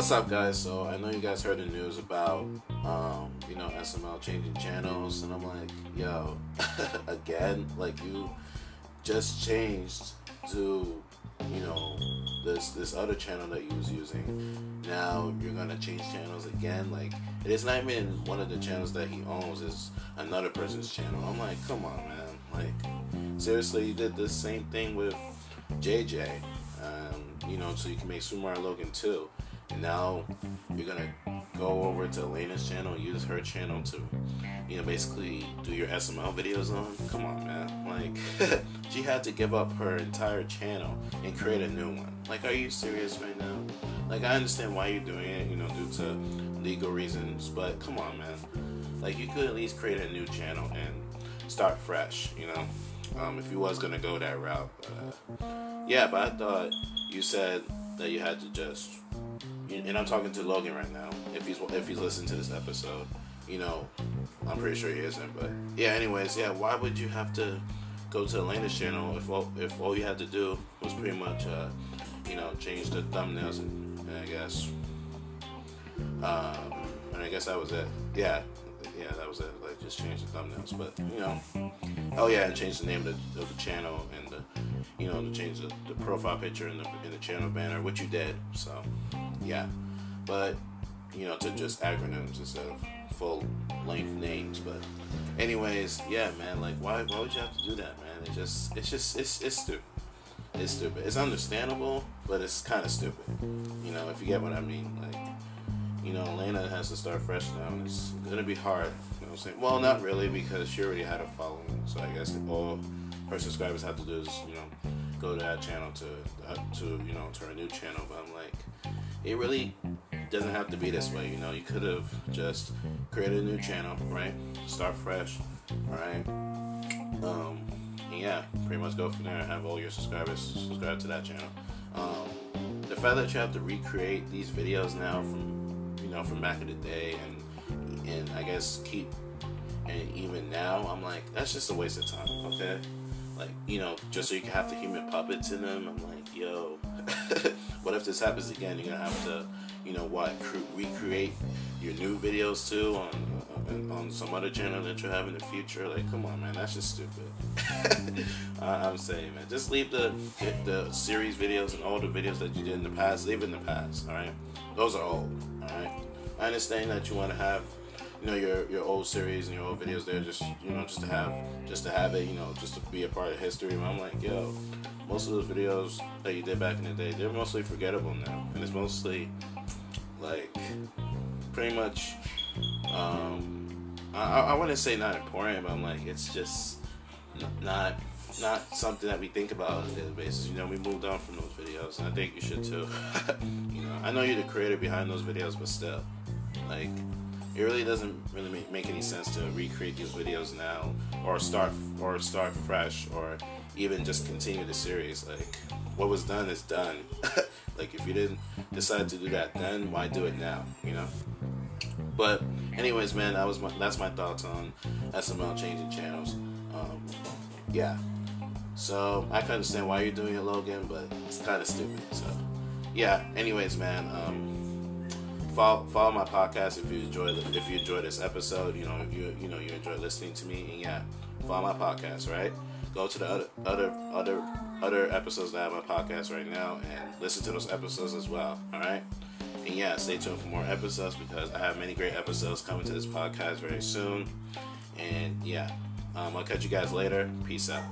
What's up, guys? So I know you guys heard the news about, um, you know, SML changing channels, and I'm like, yo, again, like you just changed to, you know, this this other channel that you was using. Now you're gonna change channels again. Like it is not even one of the channels that he owns. It's another person's channel. I'm like, come on, man. Like seriously, you did the same thing with JJ. Um, you know, so you can make Sumar Logan too. And now you're gonna go over to Elena's channel use her channel to, you know, basically do your SML videos on. Come on, man. Like, she had to give up her entire channel and create a new one. Like, are you serious right now? Like, I understand why you're doing it, you know, due to legal reasons, but come on, man. Like, you could at least create a new channel and start fresh, you know, um, if you was gonna go that route. Uh, yeah, but I thought you said that you had to just and I'm talking to Logan right now. If he's if he's listening to this episode, you know, I'm pretty sure he isn't. But yeah, anyways, yeah. Why would you have to go to Elena's channel if all if all you had to do was pretty much, uh, you know, change the thumbnails and, and I guess, um, and I guess that was it. Yeah, yeah, that was it. Like just change the thumbnails, but you know, oh yeah, and change the name of the, of the channel and the, you know, to change the, the profile picture in the in the channel banner, which you did. So yeah. But you know, to just acronyms instead of full length names. But anyways, yeah, man, like why why would you have to do that, man? It just it's just it's it's stupid. It's stupid. It's understandable, but it's kind of stupid. You know, if you get what I mean. Like, you know, Elena has to start fresh now, and it's gonna be hard. You know what I'm saying? Well, not really, because she already had a following. So I guess all her subscribers have to do is, you know, go to that channel to uh, to you know to her new channel. But I'm like, it really doesn't have to be this way. You know, you could have just created a new channel, right? Start fresh, right? Um, yeah, pretty much go from there and have all your subscribers subscribe to that channel. Um, the fact that you have to recreate these videos now from you know from back in the day and and I guess keep and even now I'm like that's just a waste of time. Okay, like you know just so you can have the human puppets in them. I'm like yo. if this happens again? You're gonna have to, you know, what cre- recreate your new videos too on, on, some other channel that you have in the future. Like, come on, man, that's just stupid. I, am saying, man, just leave the the series videos and all the videos that you did in the past. Leave in the past. All right, those are old. All right, I understand that you want to have you know your your old series and your old videos there just you know just to have just to have it you know just to be a part of history and i'm like yo most of those videos that you did back in the day they're mostly forgettable now and it's mostly like pretty much um i, I wouldn't say not important but i'm like it's just not not something that we think about on a daily basis. You know, we moved on from those videos, and I think you should too. you know, I know you're the creator behind those videos, but still, like, it really doesn't really make, any sense to recreate these videos now or start or start fresh or even just continue the series. Like what was done is done. Like if you didn't decide to do that then why do it now you know? But anyways man that was my, that's my thoughts on sml changing channels. Um, yeah. So i can understand why you're doing it logan but it's kind of stupid so. Yeah anyways man um, follow, follow my podcast if you enjoy the, if you enjoy this episode. You know, if you you know you enjoy listening to me, and yeah, follow my podcast. Right, go to the other other other other episodes that I have my podcast right now, and listen to those episodes as well. All right. And yeah, stay tuned for more episodes because I have many great episodes coming to this podcast very soon. And yeah, um, I'll catch you guys later. Peace out.